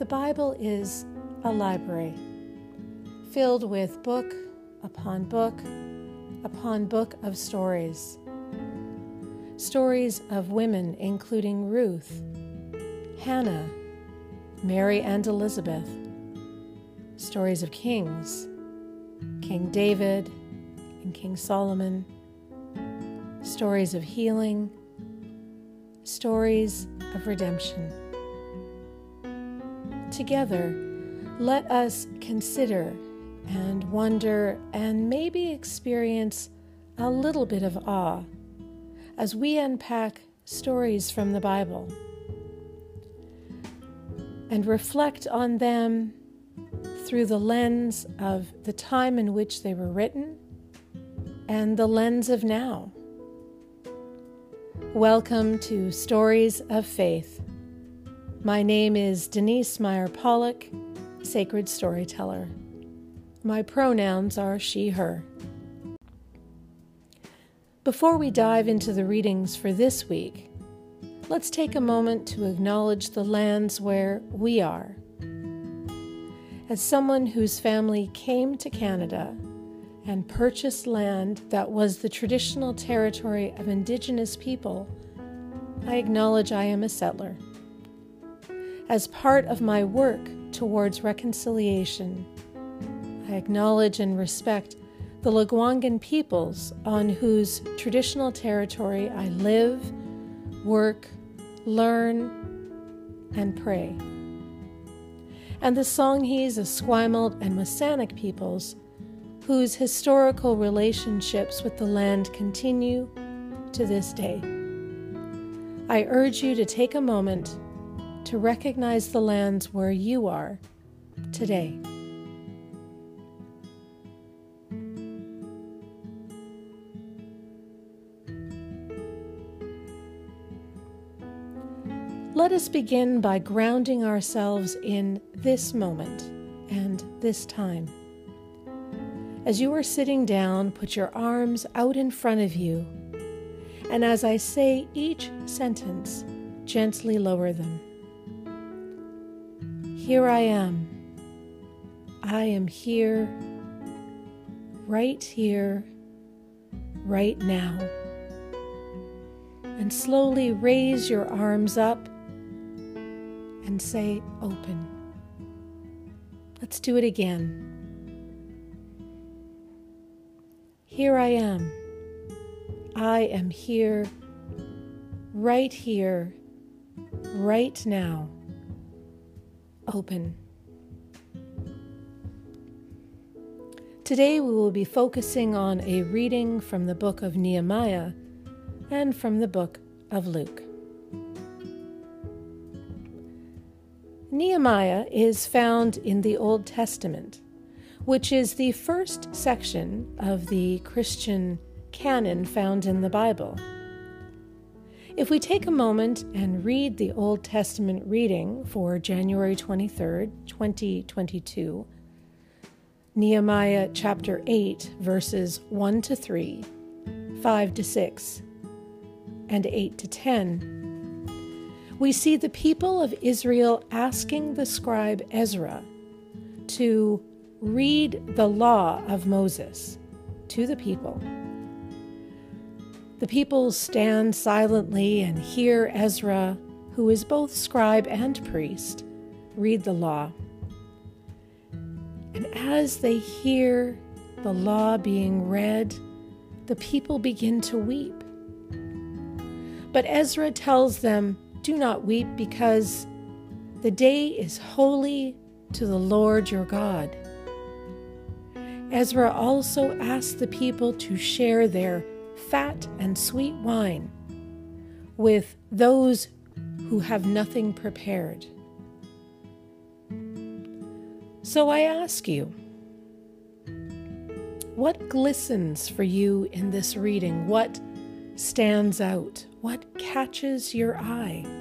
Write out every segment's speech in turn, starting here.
The Bible is a library filled with book upon book upon book of stories. Stories of women, including Ruth, Hannah, Mary and Elizabeth. Stories of kings, King David and King Solomon. Stories of healing, stories of redemption. Together, let us consider and wonder and maybe experience a little bit of awe as we unpack stories from the Bible and reflect on them through the lens of the time in which they were written and the lens of now. Welcome to Stories of Faith. My name is Denise Meyer Pollock, Sacred Storyteller. My pronouns are she, her. Before we dive into the readings for this week, let's take a moment to acknowledge the lands where we are. As someone whose family came to Canada and purchased land that was the traditional territory of Indigenous people, I acknowledge I am a settler as part of my work towards reconciliation. I acknowledge and respect the Lekwungen peoples on whose traditional territory I live, work, learn, and pray. And the Songhees, Esquimalt, and WSÁNEĆ peoples whose historical relationships with the land continue to this day. I urge you to take a moment to recognize the lands where you are today. Let us begin by grounding ourselves in this moment and this time. As you are sitting down, put your arms out in front of you, and as I say each sentence, gently lower them. Here I am. I am here, right here, right now. And slowly raise your arms up and say, Open. Let's do it again. Here I am. I am here, right here, right now open. Today we will be focusing on a reading from the book of Nehemiah and from the book of Luke. Nehemiah is found in the Old Testament, which is the first section of the Christian canon found in the Bible. If we take a moment and read the Old Testament reading for January 23rd, 2022, Nehemiah chapter 8, verses 1 to 3, 5 to 6, and 8 to 10, we see the people of Israel asking the scribe Ezra to read the law of Moses to the people. The people stand silently and hear Ezra, who is both scribe and priest, read the law. And as they hear the law being read, the people begin to weep. But Ezra tells them, Do not weep because the day is holy to the Lord your God. Ezra also asks the people to share their fat and sweet wine with those who have nothing prepared. So I ask you, what glistens for you in this reading? What stands out? What catches your eye?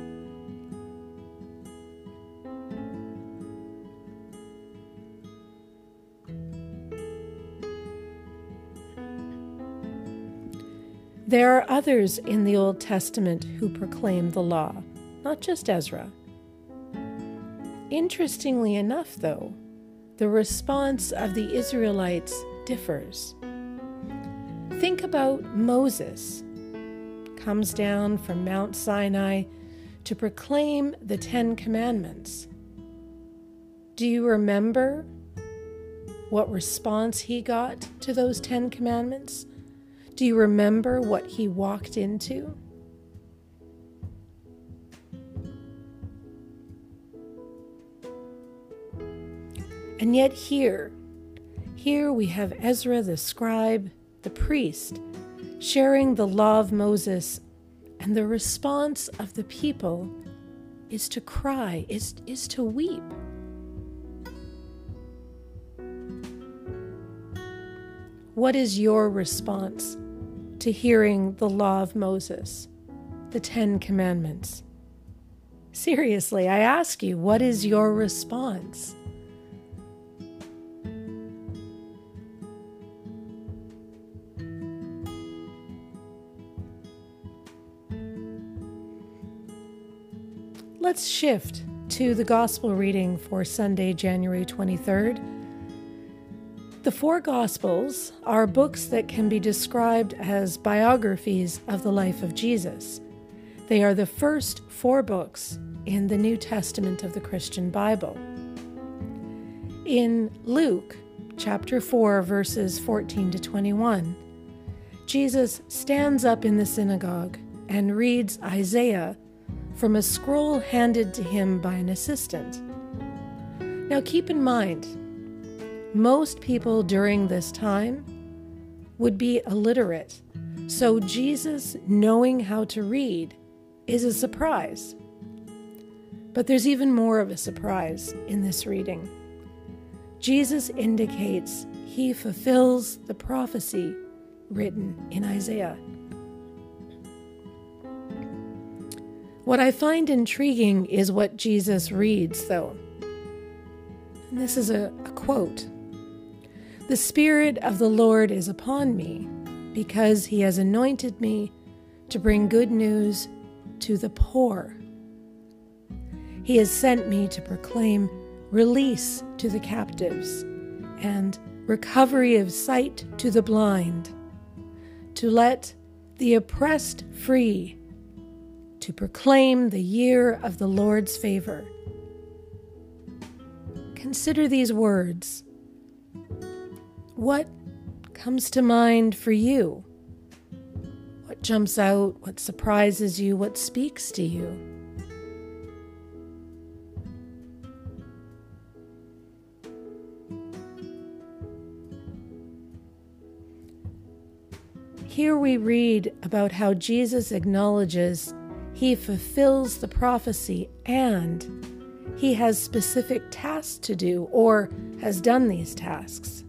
There are others in the Old Testament who proclaim the law, not just Ezra. Interestingly enough, though, the response of the Israelites differs. Think about Moses comes down from Mount Sinai to proclaim the 10 commandments. Do you remember what response he got to those 10 commandments? Do you remember what he walked into? And yet, here, here we have Ezra the scribe, the priest, sharing the law of Moses, and the response of the people is to cry, is, is to weep. What is your response to hearing the law of Moses, the Ten Commandments? Seriously, I ask you, what is your response? Let's shift to the Gospel reading for Sunday, January 23rd. The four Gospels are books that can be described as biographies of the life of Jesus. They are the first four books in the New Testament of the Christian Bible. In Luke chapter 4, verses 14 to 21, Jesus stands up in the synagogue and reads Isaiah from a scroll handed to him by an assistant. Now keep in mind, most people during this time would be illiterate, so Jesus knowing how to read is a surprise. But there's even more of a surprise in this reading. Jesus indicates he fulfills the prophecy written in Isaiah. What I find intriguing is what Jesus reads, though. And this is a, a quote The Spirit of the Lord is upon me, because he has anointed me to bring good news to the poor. He has sent me to proclaim release to the captives and recovery of sight to the blind, to let the oppressed free to proclaim the year of the Lord's favor. Consider these words. What comes to mind for you? What jumps out? What surprises you? What speaks to you? Here we read about how Jesus acknowledges he fulfills the prophecy and he has specific tasks to do or has done these tasks.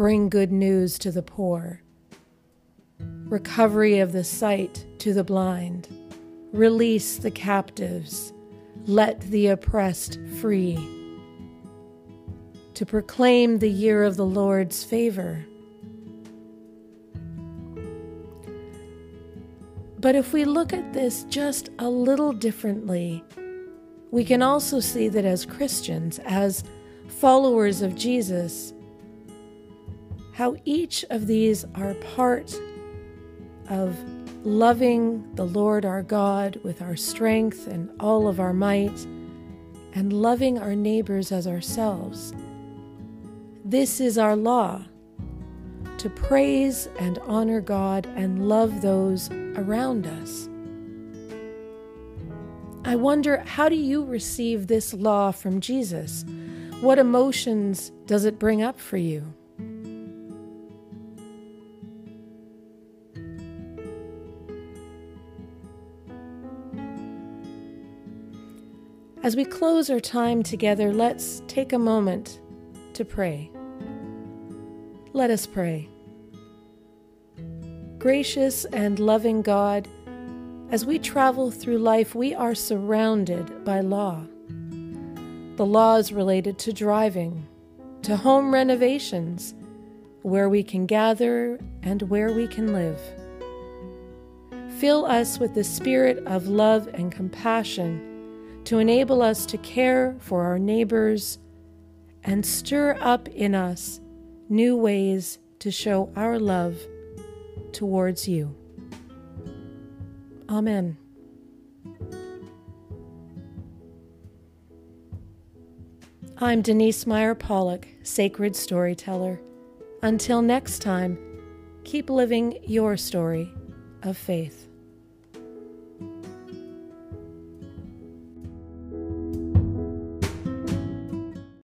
Bring good news to the poor, recovery of the sight to the blind, release the captives, let the oppressed free, to proclaim the year of the Lord's favor. But if we look at this just a little differently, we can also see that as Christians, as followers of Jesus, how each of these are part of loving the Lord our God with our strength and all of our might, and loving our neighbors as ourselves. This is our law to praise and honor God and love those around us. I wonder how do you receive this law from Jesus? What emotions does it bring up for you? As we close our time together, let's take a moment to pray. Let us pray. Gracious and loving God, as we travel through life, we are surrounded by law. The laws related to driving, to home renovations, where we can gather and where we can live. Fill us with the spirit of love and compassion to enable us to care for our neighbors and stir up in us new ways to show our love towards you. Amen. I'm Denise Meyer Pollock, Sacred Storyteller. Until next time, keep living your story of faith.